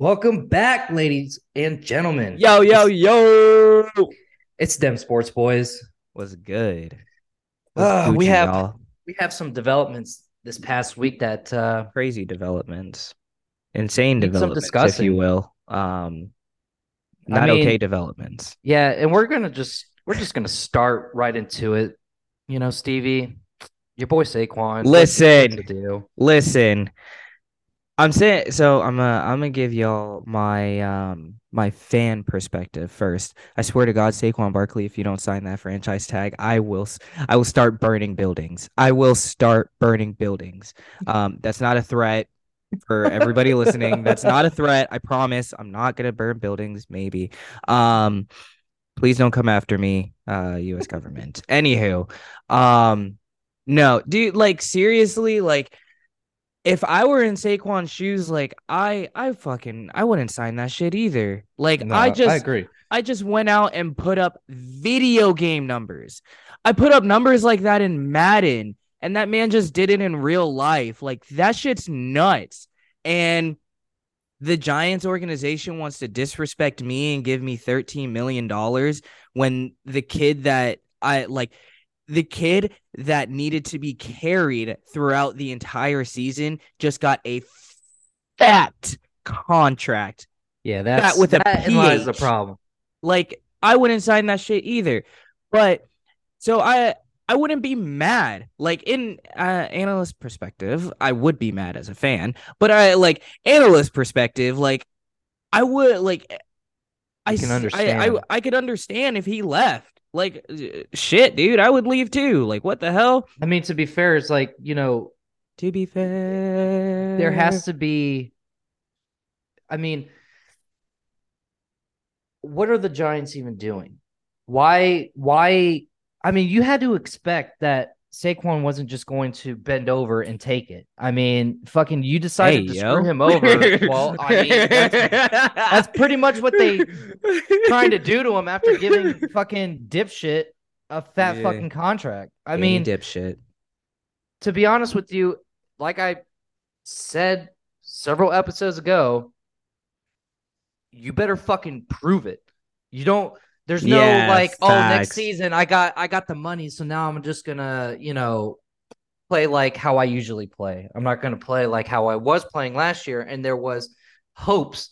Welcome back, ladies and gentlemen. Yo, yo, yo. It's Dem Sports Boys. Was good. Uh, we have y'all? we have some developments this past week that uh crazy developments, insane Need some developments, if discussing. you will. Um, I not mean- okay developments. yeah, and we're gonna just we're just gonna start right into it. You know, Stevie, your boy Saquon. Listen. what's the deal? Listen, I'm saying so. I'm uh, I'm gonna give y'all my um my fan perspective first. I swear to God, Saquon Barkley, if you don't sign that franchise tag, I will I will start burning buildings. I will start burning buildings. Um, that's not a threat for everybody listening. That's not a threat. I promise. I'm not gonna burn buildings. Maybe. Um, please don't come after me, uh, U.S. government. Anywho, um, no, dude, like seriously, like if I were in Saquon's shoes, like I, I fucking, I wouldn't sign that shit either. Like No, I just, I agree. I just went out and put up video game numbers. I put up numbers like that in Madden, and that man just did it in real life. Like that shit's nuts. And the Giants organization wants to disrespect me and give me 13 million dollars when the kid that I like the kid that needed to be carried throughout the entire season just got a fat contract Yeah, that's with a that lies the problem. like I wouldn't sign that shit either. But so I I wouldn't be mad. Like in uh, analyst perspective, I would be mad as a fan. But I like analyst perspective, like I would like I You can s- I- understand. I, I could understand if he left. Like shit, dude, I would leave too. Like what the hell? I mean, to be fair, it's like, you know, To be fair, there has to be I mean, what are the Giants even doing? Why why I mean, you had to expect that Saquon wasn't just going to bend over and take it. I mean, fucking you decided Hey, to yo. screw him over. well, I mean, that's, that's pretty much what they trying to do to him after giving fucking dipshit a fat Yeah. fucking contract. I mean, dipshit. to be honest with you, like I said several episodes ago, you better fucking prove it. You don't there's no Yeah, like, oh, next season I got I got the money, so now I'm just gonna, you know, play like how I usually play. I'm not gonna play like how I was playing last year, and there was hopes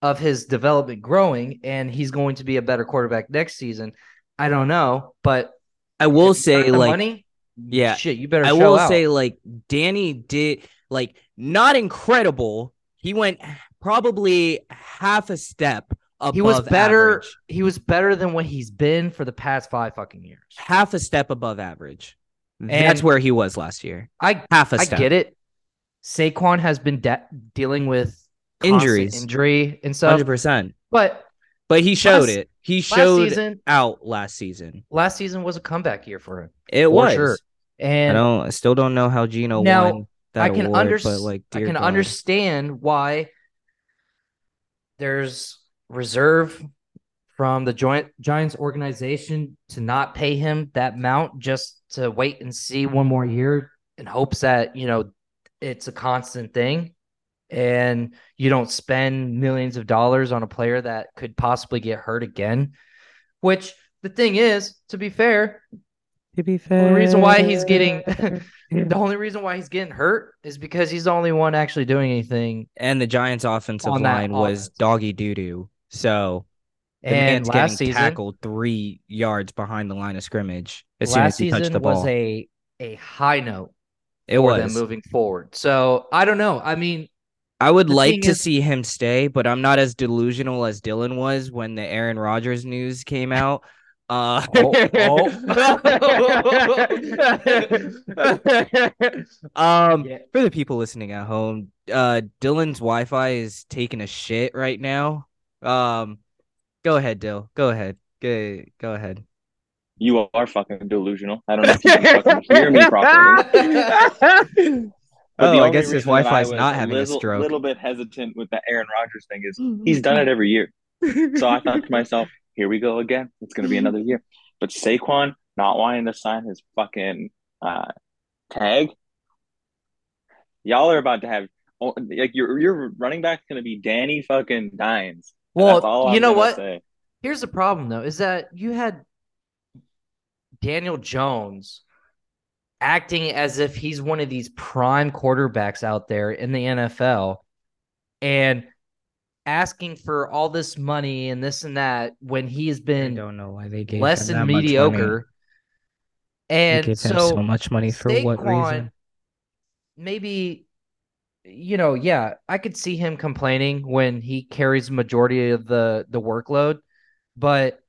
of his development growing, and he's going to be a better quarterback next season. I don't know, but I will say like money, yeah, shit, you better. I will out. say, like, Danny did, like, not incredible. He went probably half a step he was better. average. He was better than what he's been for the past five fucking years. Half a step above average. That's where he was last year. I Half a I step. get it. Saquon has been de- dealing with Injuries. injury and stuff, Hundred percent. but But he showed Last- it. He last showed season, out last season. last season was a comeback year for him. It for was. sure. And I And don't. I still don't know how Geno Now, won that I can award, under- like, I can God. understand why there's reserve from the joint Giants organization to not pay him that amount just to wait and see one more year in hopes that, you know, it's a constant thing and you don't spend millions of dollars on a player that could possibly get hurt again. Which the thing is, to be fair, To be the fair, only reason why he's getting the only reason why he's getting hurt is because he's the only one actually doing anything. and the Giants' offensive on that line was doggy doo doo. So the And man's last getting season, tackled three yards behind the line of scrimmage as soon as he touched the ball. was a a high note it was. moving forward. So I don't know. I mean, I would like to is- see him stay, but I'm not as delusional as Dylan was when the Aaron Rodgers news came out. Uh, Oh, um, Yeah. for the people listening at home, uh, Dylan's Wi-Fi is taking a shit right now. Um, go ahead, Dill. Go ahead. Go, go ahead. You are fucking delusional. I don't know if you can fucking hear me properly. But oh, I guess his Wi-Fi is not having little, a stroke. A little bit hesitant with the Aaron Rodgers thing is he's done it every year. So I thought to myself, here we go again. It's going to be another year. But Saquon not wanting to sign his fucking uh, tag, y'all are about to have oh, like your your running back's gonna be Danny fucking Dimes. Well, you know what? Say. Here's the problem though, is that you had Daniel Jones acting as if he's one of these prime quarterbacks out there in the NFL and asking for all this money and this and that when he has been I don't know why they gave less than mediocre. And so, so much money for Saquon, what reason? Maybe you know, yeah, I could see him complaining when he carries majority of the the workload, but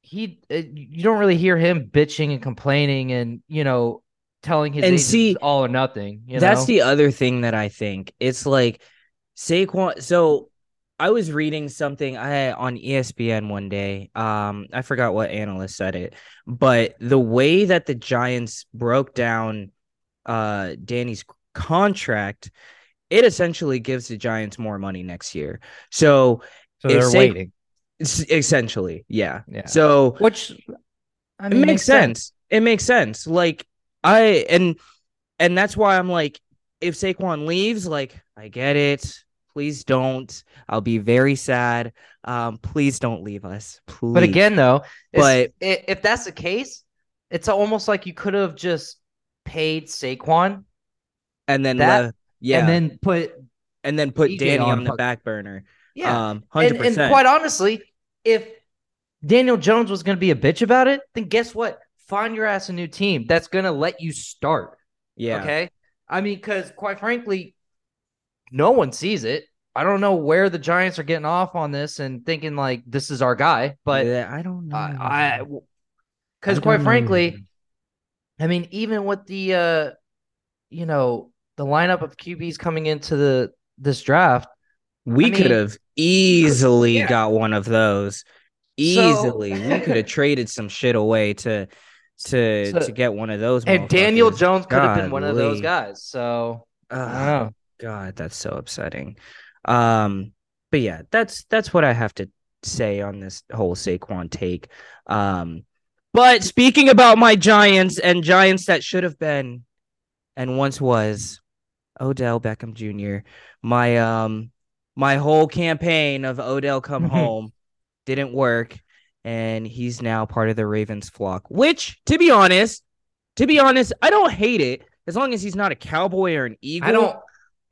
he uh, you don't really hear him bitching and complaining and you know telling his and see all or nothing. You that's know? the other thing that I think it's like Saquon. So I was reading something I on ESPN one day. Um, I forgot what analyst said it, but the way that the Giants broke down uh Danny's contract, it essentially gives the Giants more money next year. So, so they're Sa- waiting. Essentially, yeah. Yeah. So which I mean, it makes, sense. sense. It makes sense. Like I and and that's why I'm like, if Saquon leaves, like I get it. Please don't. I'll be very sad. Um, please don't leave us. Please. But again, though, but if that's the case, it's almost like you could have just paid Saquon and then that, yeah, and then put and then put DJ Danny on, on the back burner. Yeah, um, and, and quite honestly, if Daniel Jones was going to be a bitch about it, then guess what? Find your ass a new team that's going to let you start. Yeah. Okay. I mean, because quite frankly, no one sees it. I don't know where the Giants are getting off on this and thinking like this is our guy, but yeah, I don't know. I because quite frankly, I mean, even with the uh, you know, the lineup of QBs coming into the this draft, we I mean, could have easily yeah. got one of those. Easily, so, we could have traded some shit away to to so, to get one of those. And Daniel Jones could have been one of those guys. So uh, God, that's so upsetting. Um, but yeah, that's that's what I have to say on this whole Saquon take. Um, but speaking about my Giants and Giants that should have been and once was Odell Beckham Jr. My um my whole campaign of Odell come mm-hmm. home didn't work and he's now part of the Ravens flock, which to be honest, to be honest, I don't hate it as long as he's not a cowboy or an eagle. I don't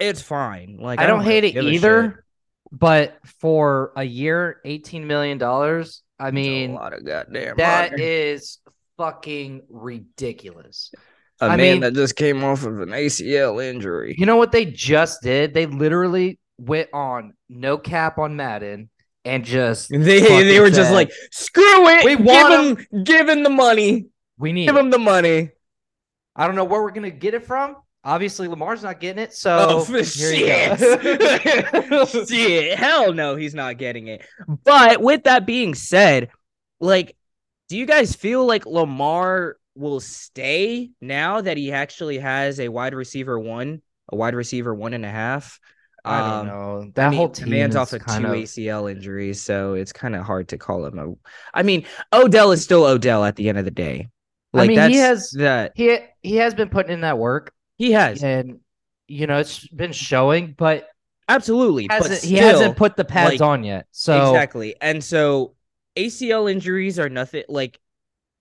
it's fine. Like I, I don't, don't, hate it either. But for a year, eighteen million dollars. I mean, a lot of goddamn. That is fucking ridiculous. A I man mean, that just came off of an ACL injury. You know what they just did? They literally went on no cap on Madden and just they they were said, just like screw it. We want give him, give him the money. We need give him the money. I don't know where we're gonna get it from. Obviously, Lamar's not getting it. So oh, shit. shit. Hell no, he's not getting it. But with that being said, like, do you guys feel like Lamar will stay now that he actually has a wide receiver one, a wide receiver one and a half? I don't um, know. That I mean, whole team man's off of two of... ACL injuries, so it's kind of hard to call him a. I mean, Odell is still Odell at the end of the day. Like I mean, he has that he he has been putting in that work. He has, and you know it's been showing, but absolutely, hasn't, but still, he hasn't put the pads like, on yet. So exactly, and so ACL injuries are nothing like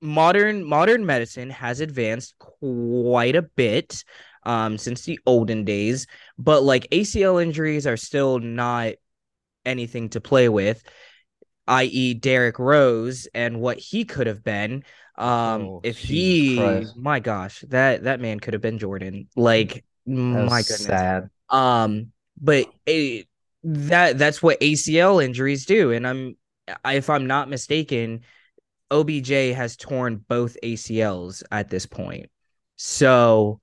modern modern medicine has advanced quite a bit um since the olden days, but like ACL injuries are still not anything to play with i.e. Derrick Rose and what he could have been. Um, oh, if he, Christ. my gosh, that that man could have been Jordan. Like, my goodness, sad. Um, but it, that that's what ACL injuries do, and I'm, if I'm not mistaken, OBJ has torn both ACLs at this point. So,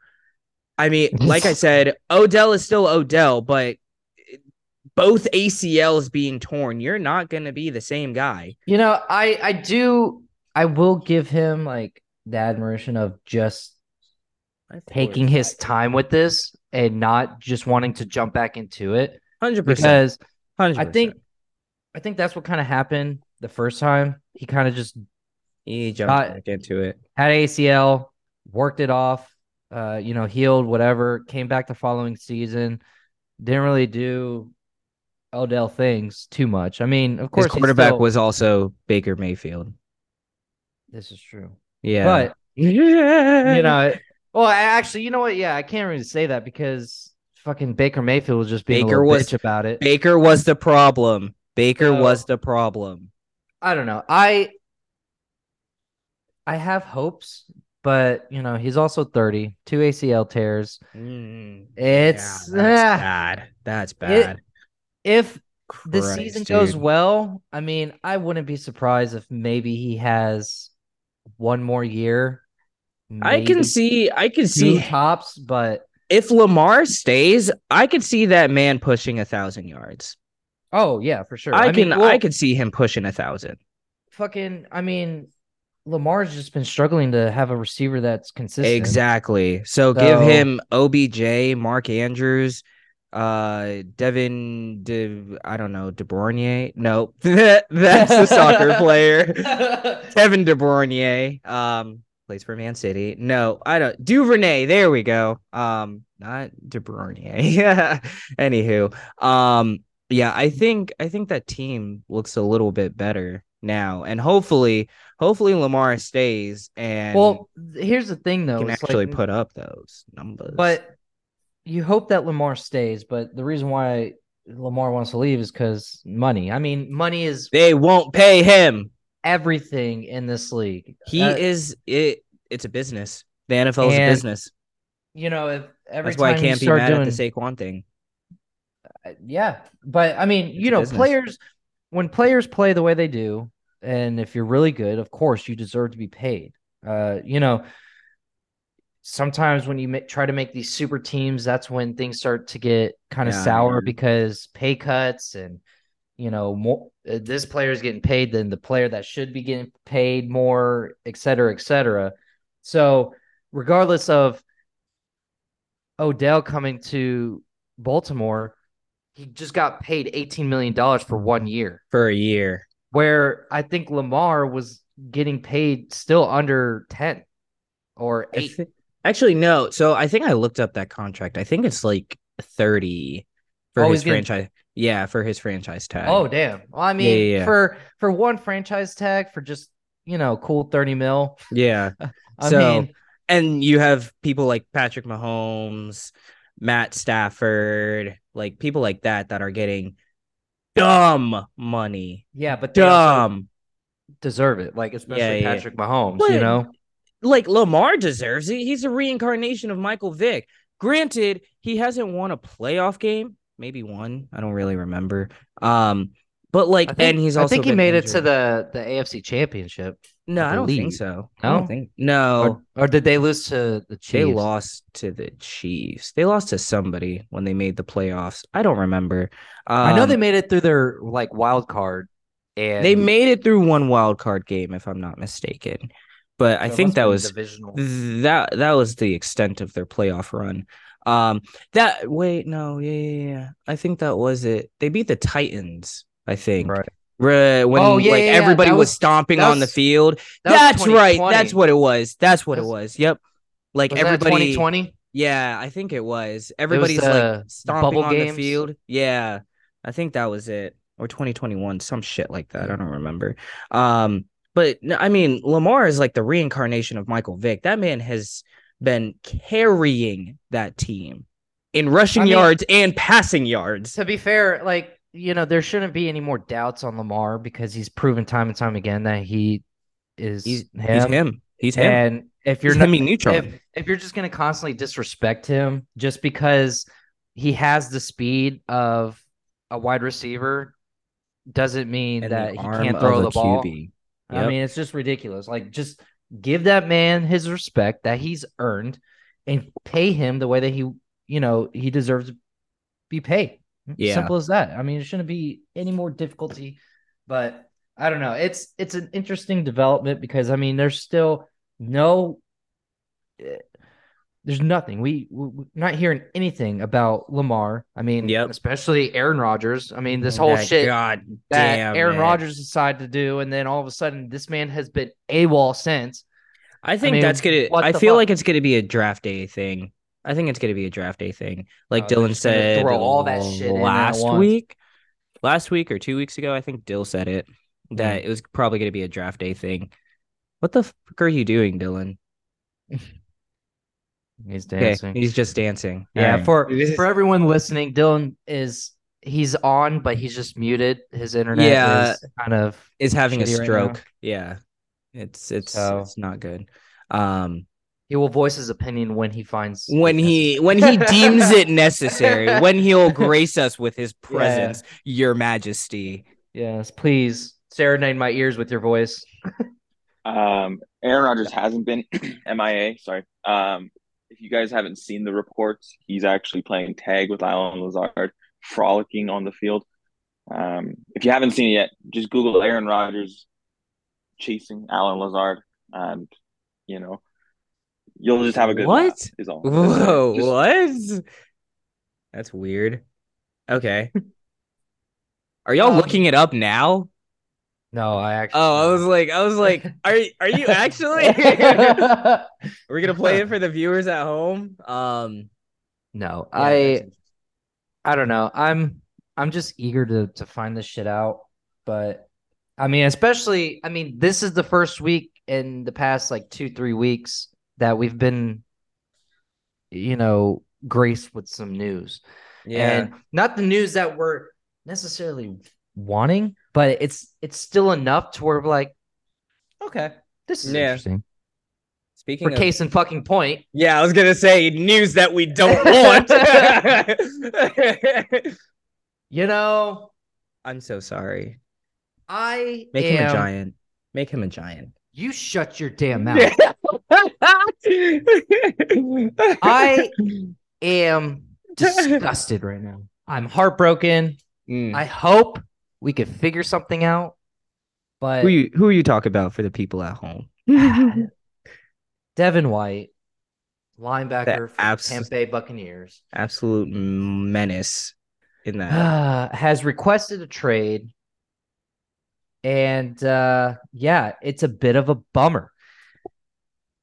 I mean, like I said, Odell is still Odell, but both ACLs being torn, you're not going to be the same guy. You know, I I do I will give him like the admiration of just taking his time with this and not just wanting to jump back into it. Hundred percent. Because 100%. I think I think that's what kind of happened the first time. He kind of just he jumped got, back into it. Had ACL, worked it off, uh, you know, healed, whatever, came back the following season, didn't really do Odell things too much. I mean, of course, His quarterback still, was also Baker Mayfield. This is true, Yeah. but yeah. you know, well, actually, you know what? Yeah, I can't really say that because fucking Baker Mayfield was just being Baker a was- bitch about it. Baker was the problem. Baker was the problem. I don't know. I I have hopes, but you know, he's also 30, two ACL tears. Mm, It's- yeah, that's ah. bad. That's bad. If the Christ, season goes well, I mean, I wouldn't be surprised if maybe he has one more year. I can see. I can see tops, but if Lamar stays, I could see that man pushing a thousand yards. oh yeah, for sure. I, mean, can. well, I can see him pushing a thousand. fucking. I mean, Lamar's just been struggling to have a receiver that's consistent. Exactly. So, give him OBJ, Mark Andrews, uh, Devin. De, I don't know, DeBornier. No, that's the soccer player. Kevin DeBornier. Um, plays for Man City. No, I don't. Duvernay. There we go. Um, not DeBornier. Anywho, um, yeah, I think I think that team looks a little bit better now, and hopefully, hopefully Lamar stays and well, here's the thing though. can actually like- put up those numbers. But you hope that Lamar stays. But the reason why Lamar wants to leave is because money. I mean, money is they won't pay him. everything in this league. He Uh, is it. It's a business. The NFL is a business. You know, if every That's why I time you can't be start mad doing, at the Saquon thing. Uh, yeah, but I mean, It's you know, business. players when players play the way they do, and if you're really good, of course, you deserve to be paid. Uh, you know, sometimes when you try to make these super teams, that's when things start to get kind of Yeah, sour because pay cuts and you know more. uh, This player is getting paid than the player that should be getting paid more, et cetera, et cetera. So, regardless of Odell coming to Baltimore, he just got paid $18 million for one year. for a year. Where I think Lamar was getting paid still under 10 or 8. thi- Actually, no. So I think I looked up that contract. I think it's like 30 for Oh, his getting- franchise. Yeah, for his franchise tag. oh, damn. Well, I mean, yeah, yeah. for for one franchise tag for just, you know, cool 30 mil. yeah. I So, mean, And you have people like Patrick Mahomes, Matt Stafford, like people like that that are getting dumb money. yeah, but Dumb. deserve it. Like, especially Yeah, yeah. Patrick Mahomes, But- you know? Like Lamar deserves it. He's a reincarnation of Michael Vick. Granted, he hasn't won a playoff game. Maybe one. I don't really remember. Um, but like, think, and he's also. I think he made it to the, the AFC championship. No, I I, don't think so. I No? don't think no. Or, or did they lose to the Chiefs? They lost to the Chiefs. They lost to somebody when they made the playoffs. I don't remember. I know they Um, made it through their like wild card, and they made it through one wild card game, if I'm not mistaken. But I so it think that was divisional. that that was the extent of their playoff run. Um, that wait, no, yeah, yeah, yeah. I think that was it. They beat the Titans. I think. Right. Re- when Oh, yeah, like yeah, everybody was, was- stomping that on the field. That That's right. That's what it was. That's what it Was- was. Yep. Like Was everybody 2020. Yeah, I think it was. Everybody's like stomping on games? the field. Yeah, I think that was it. Or 2021, some shit like that. I don't remember. Um, but I mean, Lamar is like the reincarnation of Michael Vick. That man has been carrying that team in rushing I mean- yards and passing yards. To be fair, like you know, there shouldn't be any more doubts on Lamar because he's proven time and time again that he is He's him. he's him. He's him. And if you're not, if, if you're just going to constantly disrespect him just because he has the speed of a wide receiver, doesn't mean And that he can't throw the ball. QB. I mean, it's just ridiculous. Like, just give that man his respect that he's earned, and pay him the way that he, you know, he deserves to be paid. Yeah. Simple as that. I mean, it shouldn't be any more difficulty. But I don't know. It's it's an interesting development because I mean, there's still no. eh, There's nothing. We we- we're not hearing anything about Lamar. I mean, Yep. especially Aaron Rodgers. I mean, this whole That shit God that damn Aaron. Rodgers decided to do, and then all of a sudden, this man has been AWOL since. I think mean, that's gonna. I feel fuck? like it's gonna be a draft day thing. I think it's gonna be a draft day thing, like Oh, Dylan said throw all that shit last once. week. Last week or two weeks ago, I think Dill said it that Mm. it was probably gonna be a draft day thing. What the fuck are you doing, Dylan? He's Okay, dancing. he's just dancing. yeah, Alright. for This is- for everyone listening, Dylan is he's on, but he's just muted. His internet Yeah. is kind of is having a shitty right stroke. yeah, it's it's So- it's not good. Um, he will voice his opinion when he finds when he when he deems it necessary, when he'll grace us with his presence, Your Majesty. Yes, please serenade my ears with your voice. Um, Aaron Rodgers hasn't been MIA. Sorry. Um, if you guys haven't seen the reports, he's actually playing tag with Allen Lazard, frolicking on the field. Um, if you haven't seen it yet, just Google Aaron Rodgers chasing Allen Lazard, and you know you'll just have a good What? laugh, Is all. I'm gonna say. Whoa, Just- what? That's weird. Okay. Are y'all Um, looking it up now? No, I actually. Oh, I was like, I was like, are are you actually? Are We're gonna play it for the viewers at home. Um, no, yeah, I I don't know. I'm I'm just eager to to find this shit out, but I mean, especially I mean, this is the first week in the past like 2-3 weeks that we've been you know, graced with some news. yeah. And not the news that we're necessarily wanting, but it's it's still enough to where we're like okay, this is Yeah. interesting. Speaking For of, case and fucking point, yeah, I was gonna say news that we don't want. you know, I'm so sorry. I Make am, him a giant. Make him a giant. You shut your damn mouth. I am disgusted right now. I'm heartbroken. Mm. I hope we could figure something out. But who you who you talk about for the people at home? Devin White, linebacker for abs- the Tampa Bay Buccaneers, Absolute menace in that. uh, has requested a trade. And uh, yeah, it's a bit of a bummer.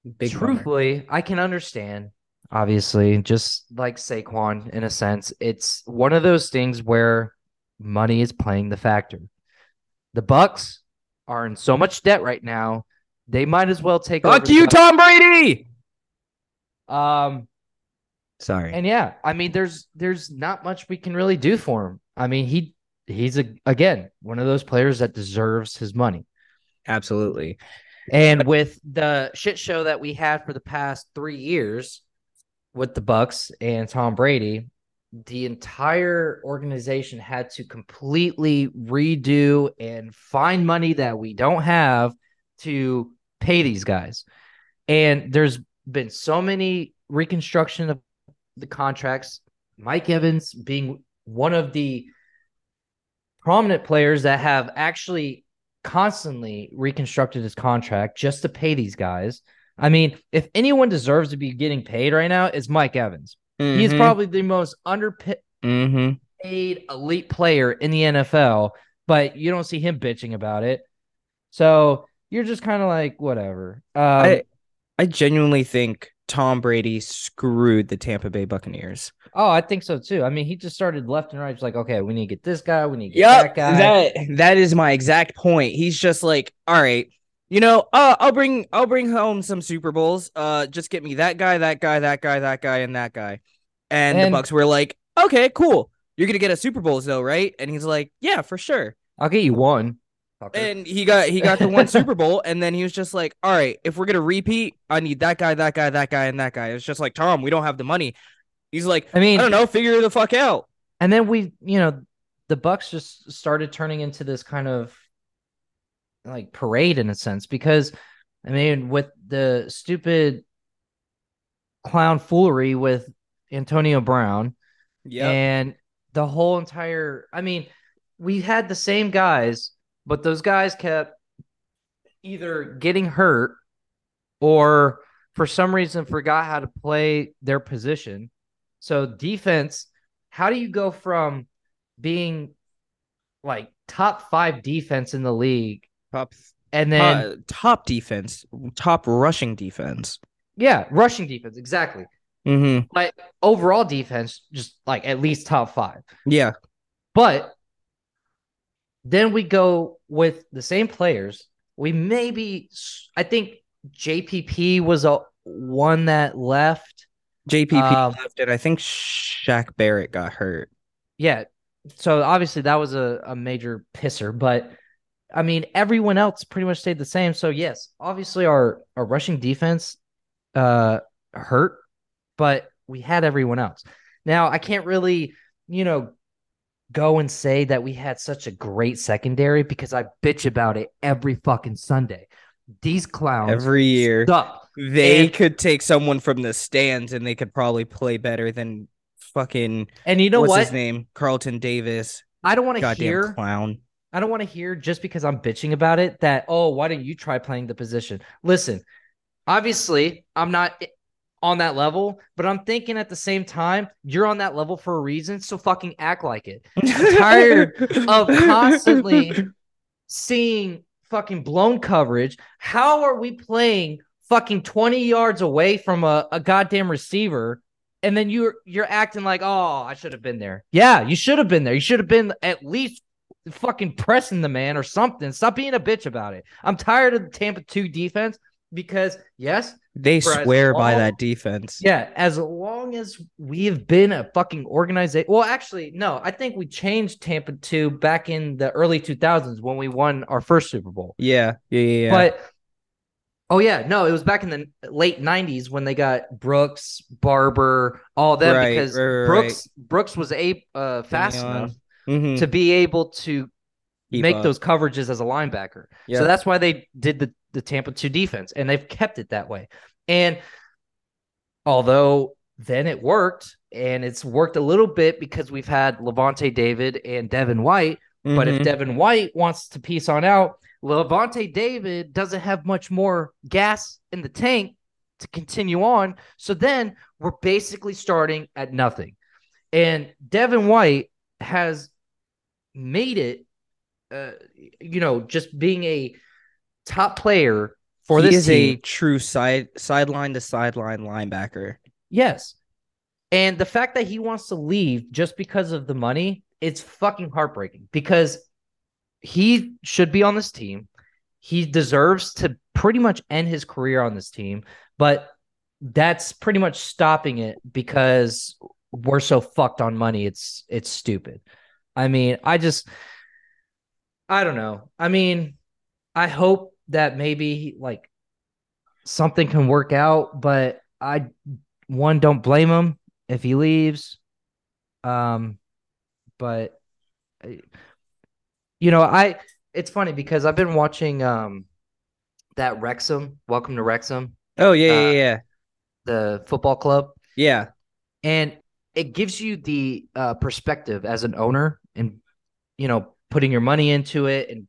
Big bummer. Truthfully, I can understand. Obviously, just like Saquon, in a sense, it's one of those things where money is playing the factor. The Bucs are in so much debt right now; they might as well take Fuck over you, Bucs- Tom Brady. Um, Sorry. and yeah, I mean, there's there's not much we can really do for him. I mean, he he's a again one of those players that deserves his money. Absolutely. And with the shit show that we had for the past three years with the Bucs and Tom Brady, the entire organization had to completely redo and find money that we don't have to pay these guys. And there's been so many reconstruction of the contracts. Mike Evans being one of the prominent players that have actually constantly reconstructed his contract just to pay these guys. I mean, if anyone deserves to be getting paid right now, it's Mike Evans. He's Mhm. probably the most underpaid Mhm. elite player in the NFL, but you don't see him bitching about it. So you're just kind of like, whatever. Um, I I genuinely think Tom Brady screwed the Tampa Bay Buccaneers. oh, I think so too. I mean, he just started left and right. He's like, okay, we need to get this guy. We need to get Yep, that guy. that that is my exact point. He's just like, all right, you know, uh, I'll bring I'll bring home some Super Bowls. Uh, just get me that guy, that guy, that guy, that guy, and that guy. And, the Bucs were like, okay, cool. You're gonna get a Super Bowls though, right? And he's like, yeah, for sure. I'll get you one. Fucker. And he got he got the one Super Bowl, and then he was just like, all right, if we're gonna repeat, I need that guy, that guy, that guy, and that guy. It's just like Tom, we don't have the money. He's like, I mean, I don't know, figure the fuck out. and then we, you know, the Bucs just started turning into this kind of like parade in a sense because I mean, with the stupid clown foolery with Antonio Brown Yeah. and the whole entire, I mean, we had the same guys, but those guys kept either getting hurt or for some reason forgot how to play their position. So defense, how do you go from being like top five defense in the league Top And then Uh, top defense, top rushing defense. yeah, rushing defense exactly. Mm-hmm. But overall defense, just like at least top five. Yeah. But then we go with the same players. We maybe, I think JPP was a one that left. JPP Um, left it. I think Shaq Barrett got hurt. Yeah. So obviously that was a, a major pisser, but I mean everyone else pretty much stayed the same. So yes, obviously our, our rushing defense uh hurt, but we had everyone else. Now I can't really, you know, go and say that we had such a great secondary because I bitch about it every fucking Sunday. These clowns Every year. suck. They And- could take someone from the stands and they could probably play better than fucking And you know what's what? his name? Carlton Davis. I don't want to hear clown. I don't want to hear just because I'm bitching about it that, oh, why don't you try playing the position? Listen, obviously, I'm not on that level, but I'm thinking at the same time, you're on that level for a reason. So fucking act like it. I'm tired of constantly seeing fucking blown coverage. How are we playing fucking 20 yards away from a, a goddamn receiver? And then you're you're acting like, oh, I should have been there. Yeah, you should have been there. You should have been at least fucking pressing the man or something. Stop being a bitch about it. I'm tired of the Tampa 2 defense because yes, They swear by that defense. yeah, as long as we have been a fucking organization. Well, actually, no, I think we changed Tampa 2 back in the early 2000s when we won our first Super Bowl. Yeah. Yeah. Yeah. But oh yeah, no, it was back in the late 90s when they got Brooks, Barber, all them Right, because right, right, Brooks Brooks was a uh, fast enough Mhm. to be able to Keep make up. those coverages as a linebacker. Yeah. So that's why they did the, the Tampa 2 defense and they've kept it that way. And although then it worked and it's worked a little bit because we've had Lavonte David and Devin White. But if Mhm. Devin White wants to piece on out, Lavonte David doesn't have much more gas in the tank to continue on. So then we're basically starting at nothing. And Devin White has made it, uh, you know, just being a top player for he this is team. a true side sideline to sideline linebacker. Yes. And the fact that he wants to leave just because of the money, it's fucking heartbreaking because he should be on this team. He deserves to pretty much end his career on this team, but that's pretty much stopping it because we're so fucked on money. It's it's stupid. I mean, I just I don't know. I mean, I hope that maybe like something can work out, but I one don't blame him if he leaves. Um, but uh, you know, I it's funny because I've been watching um that Wrexham, Welcome to Wrexham, Oh yeah, Uh, yeah, yeah, the football club, yeah. and it gives you the uh, perspective as an owner and you know putting your money into it and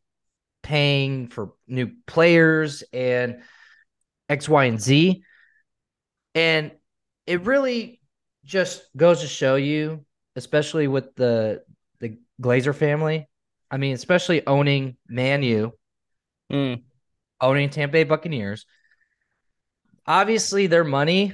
paying for new players and X, Y, and Z. And it really just goes to show you, especially with the the Glazer family. I mean, especially owning Man U, Mm. owning Tampa Bay Buccaneers. Obviously, their money,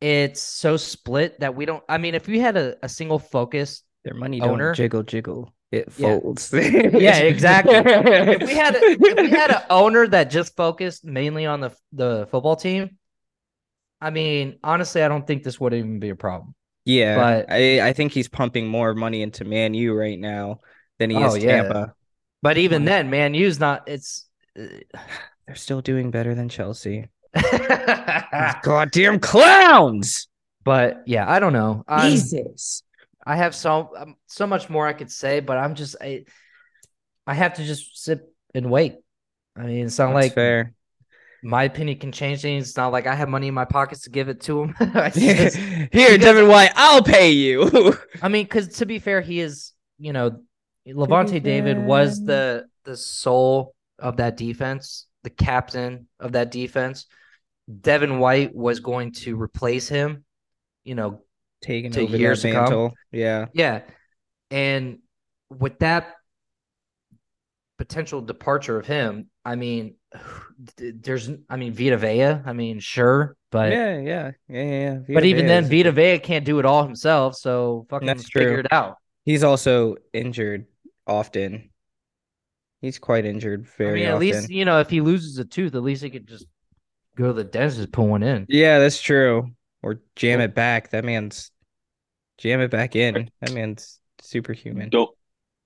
it's so split that we don't. I mean, if we had a, a single focus, Their money Owner? jiggle jiggle. It folds. yeah, exactly. if we had a, if we had an owner that just focused mainly on the the football team, I mean, honestly, I don't think this would even be a problem. Yeah, But- I I think he's pumping more money into Man U right now than he Oh, is yeah. Tampa. But even then, Man U's not. It's. Uh, they're still doing better than Chelsea. Goddamn clowns. but yeah, I don't know. I'm, Jesus. I have so um, so much more I could say, but I'm just I, I have to just sit and wait. I mean, it's not That's like fair. my opinion can change things. It's not like I have money in my pockets to give it to him. Just- Here, Devin White, I'll pay you. I mean, because to be fair, he is, you know, Lavonte David was the the soul of that defense, the captain of that defense. Devin White was going to replace him, you know, Taking To over years that mantle. Yeah. yeah. And with that potential departure of him, I mean, there's, I mean, Vita Vea. I mean, sure, but yeah, yeah, yeah, yeah. Vita but even Vea then, Vita Vea can't do it all himself. So fucking That's figure true. it out. he's also injured often. He's quite injured I very mean, at often. least you know if he loses a tooth, at least he could just go to the dentist and put one in. Yeah, that's true. Or jam it back. That man's jam it back in. That man's superhuman. Don't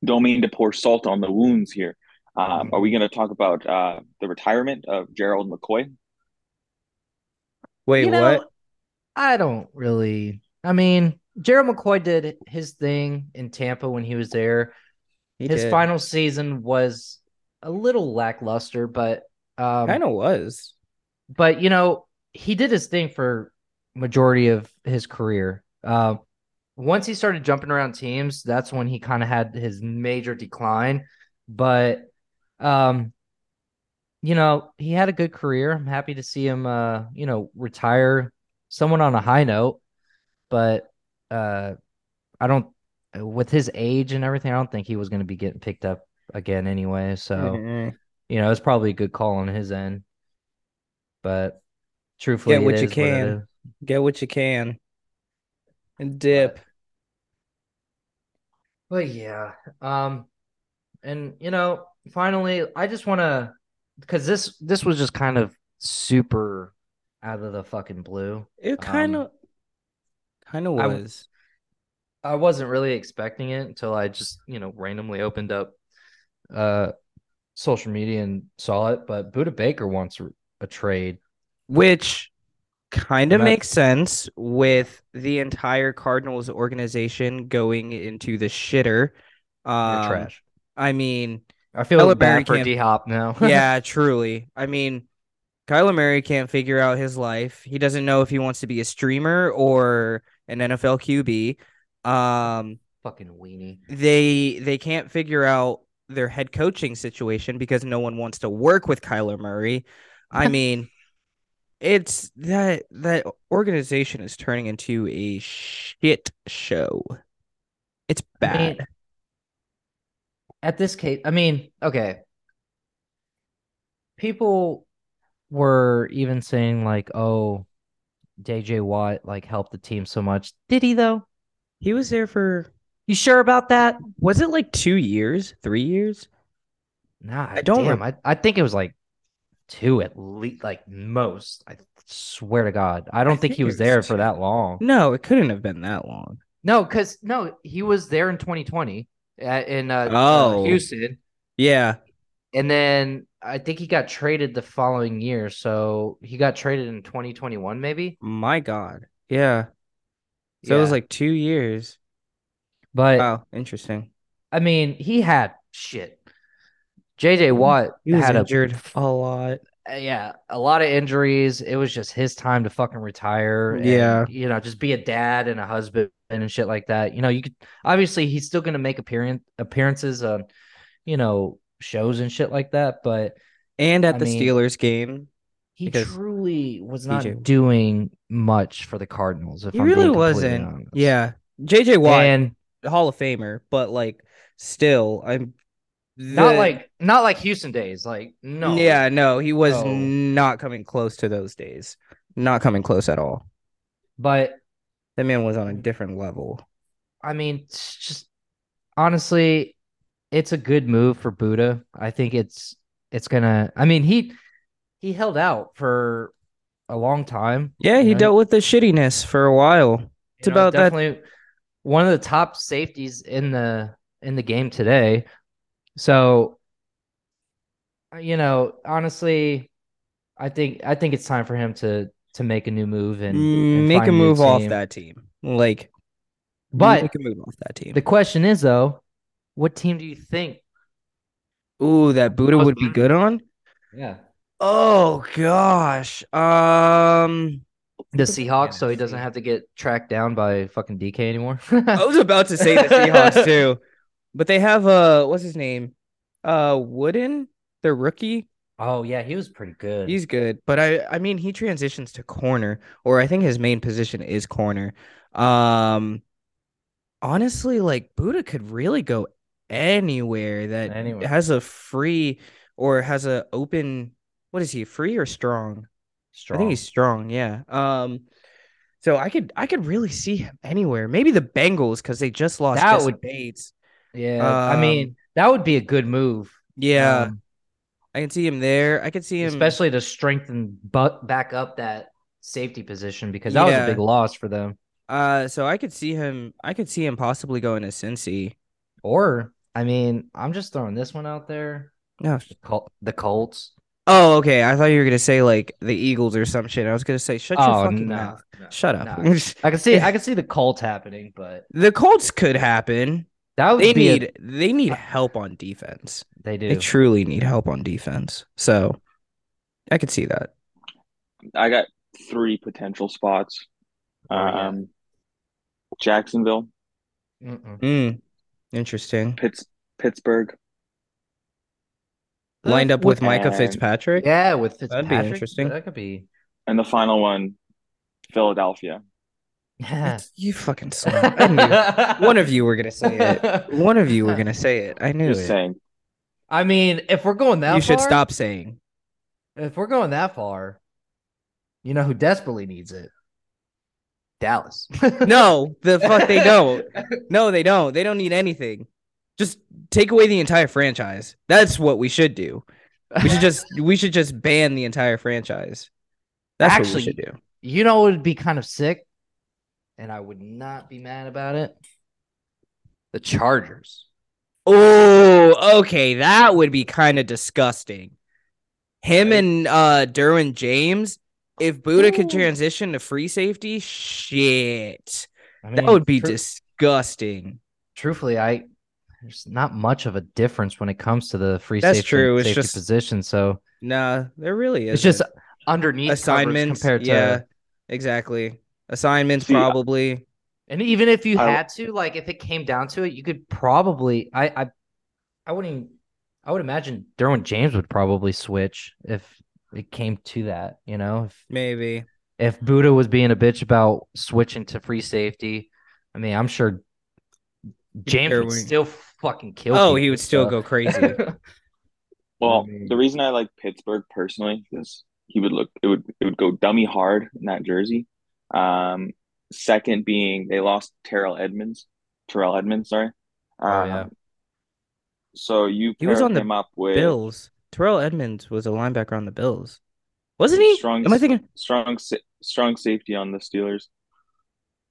don't mean to pour salt on the wounds here. Um, are we going to talk about uh, the retirement of Gerald McCoy? Wait, You know, what? I don't really. I mean, Gerald McCoy did his thing in Tampa when he was there. He his did. final season was a little lackluster, but um, kind of was. but you know he did his thing for majority of his career. Uh, once he started jumping around teams, that's when he kind of had his major decline. But um, you know he had a good career. I'm happy to see him, uh, you know, retire someone on a high note. But uh, I don't, with his age and everything, I don't think he was going to be getting picked up again anyway. So Mhm. you know, it's probably a good call on his end. But truthfully, Get what it you can. Get what you can. And dip. But yeah, um, and you know, finally, I just want to, because this this was just kind of super out of the fucking blue. It kind Um, of kind of was. I wasn't really expecting it until I just you know randomly opened up uh social media and saw it. But Budda Baker wants a trade. Which kind of makes sense with the entire Cardinals organization going into the shitter. Um, trash. I mean, I feel Murray bad for D Hop now. yeah, truly. I mean, Kyler Murray can't figure out his life. He doesn't know if he wants to be a streamer or an NFL QB. Um, fucking weenie. they they can't figure out their head coaching situation because no one wants to work with Kyler Murray. I mean, it's that that organization is turning into a shit show. It's I mean, bad. at this case, I mean, okay. People were even saying like, "Oh, JJ Watt like helped the team so much." Did he though? he was there for You sure about that? was it like 2 years, 3 years? Nah, I don't Damn, I, I think it was like two at least, like most. I swear to God, I don't think, think he was was there for that long. No, it couldn't have been that long. No, because no, he was there in 2020 uh, in uh, uh, Oh. Houston. Yeah. And then I think he got traded the following year. So he got traded in 2021, maybe. My god. Yeah. So it was like 2 years. But Wow, interesting. I mean, he had shit. JJ Watt He was had injured a a lot. uh, yeah, a lot of injuries. It was just his time to fucking retire. and, Yeah. you know, just be a dad and a husband and shit like that. You know, you could obviously he's still gonna make appearance appearances on, you know, shows and shit like that. But And at I the mean, Steelers game, he truly was not DJ doing much for the Cardinals. If he I'm really wasn't. honest. Yeah. JJ Watt, and Hall of Famer, but like still, I'm not like not like Houston days. Like no, Yeah, no, he was No. not coming close to those days. Not coming close at all. but That man was on a different level. I mean, just honestly, it's a good move for Budda. I think it's it's gonna. I mean, he he held out for a long time. Yeah, he know? dealt with the shittiness for a while. It's You know, about that- definitely one of the top safeties in the in the game today. So, you know, honestly, I think I think it's time for him to to make a new move and, and Mm, Make find a move off that team. Like, But make a move off that team. the question is though, what team do you think? Ooh, that Budda would be good on. Yeah, Oh gosh. Um, the Seahawks, so he doesn't have to get tracked down by fucking DK anymore. I was about to say the Seahawks too, but they have uh, what's his name? Uh, Woolen, the rookie. oh yeah, he was pretty good. He's good, but I I mean he transitions to corner, or I think his main position is corner. Um, honestly, like Budda could really go anywhere that Anywhere. has a free or has a open. What is he? Free or strong? Strong. I think he's strong. Yeah. Um. So I could I could really see him anywhere. Maybe the Bengals because they just lost That Jessie would- Bates. Yeah. I mean, Um, that would be a good move. Yeah, um, I can see him there. I can see him. especially to strengthen but back up that safety position because that was a big loss for them. Uh, so I could see him. I could see him possibly going to Cincy. Or I mean, I'm just throwing this one out there. No. The, Col- the Colts. Oh, okay. I thought you were gonna say like the Eagles or some shit. I was gonna say shut your Oh fucking no, mouth. no, Shut up. no. I can see I can see the Colts happening, but the Colts could happen. That would They be a- need they need help on defense. they do. They truly need help on defense. So I could see that. I got three potential spots. Oh, yeah. Um, Jacksonville, Mm-mm. Mm, interesting. Pitts, Pittsburgh, Lined up with Minkah and- Fitzpatrick. Yeah, with That'd Fitzpatrick. be interesting. That could be. and the final one, Philadelphia. Yeah. You fucking son. I knew one of you were gonna say it. One of you were gonna say it. I knew Just it. saying. I mean, if we're going that far You should stop saying. If we're going that far, you know who desperately needs it? Dallas. No, the fuck they don't. No, they don't. They don't need anything. Just take away the entire franchise. That's what we should do. We should just we should just ban the entire franchise. That's what we Actually- should do. You know what would be kind of sick? And I would not be mad about it. The Chargers. Oh, okay. That would be kind of disgusting. Him and uh Derwin James, if Budda could transition to free safety, shit. I That would be disgusting. truthfully, I there's not much of a difference when it comes to the free That's safety, true, it's safety just- position. So Nah, there really is. it's just underneath assignments assignments compared to yeah, exactly. Assignments See, probably. And even if you I- had to, like, if it came down to it, you could probably. I, I, I wouldn't. Even, I would imagine Derwin James would probably switch if it came to that. You know, if Maybe. if Budda was being a bitch about switching to free safety, I mean, I'm sure James would still fucking kill. Oh, he would still so- go crazy. Well, I mean- the reason I like Pittsburgh personally is he would look it would it would go dummy hard in that jersey. Um, second being they lost Terrell Edmunds, Terrell Edmunds, sorry. Um, Oh, yeah. So you He was pair on the him up with Bills. Terrell Edmunds was a linebacker on the Bills. Wasn't he? Strong- Am I thinking? strong strong safety on the Steelers.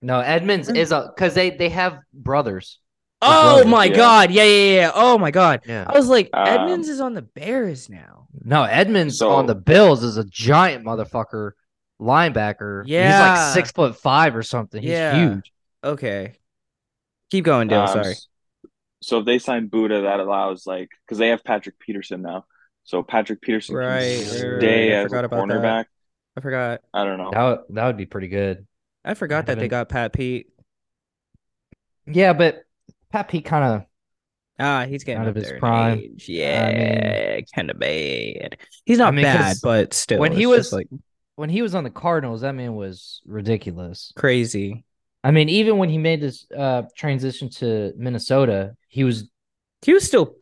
no, Edmunds is a because they they have brothers. Oh brothers, my yeah. god. Yeah, yeah, yeah. Oh my god. Yeah. I was like, Um, Edmunds is on the Bears now. No, Edmunds So- on the Bills is a giant motherfucker linebacker. Yeah, he's like six foot five or something. He's Yeah. huge. Okay. Keep going, Dale. Um, Sorry. So if they sign Budda, that allows like because they have Patrick Peterson now. So Patrick Peterson Right, can right, right. I as forgot a about that. cornerback. I forgot. I don't know. That would, that would be pretty good. I forgot that they got Pat Pete. Yeah, but Pat Pete kind of Ah, he's getting Out of his prime. age. Yeah, kind of bad. He's not I mean, 'cause bad, but still, when he was- like when he was on the Cardinals, that man was ridiculous. crazy. I mean, even when he made his uh transition to Minnesota, he was He was still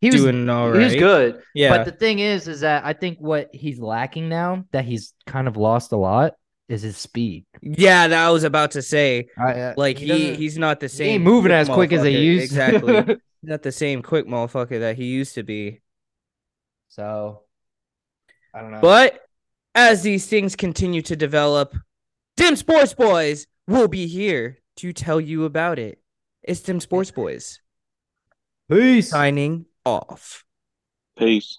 he was doing all he was good. Yeah, But the thing is, is that I think what he's lacking now, that he's kind of lost a lot, is his speed. yeah. That I was about to say. I, uh, Like he, doesn't- he's not the he same. ain't moving as quick as they motherfucker. used. Exactly. Not the same quick motherfucker that he used to be. so I don't know. But as these things continue to develop, Dim Sports Boys will be here to tell you about it. It's Dim Sports Boys peace. signing off. Peace.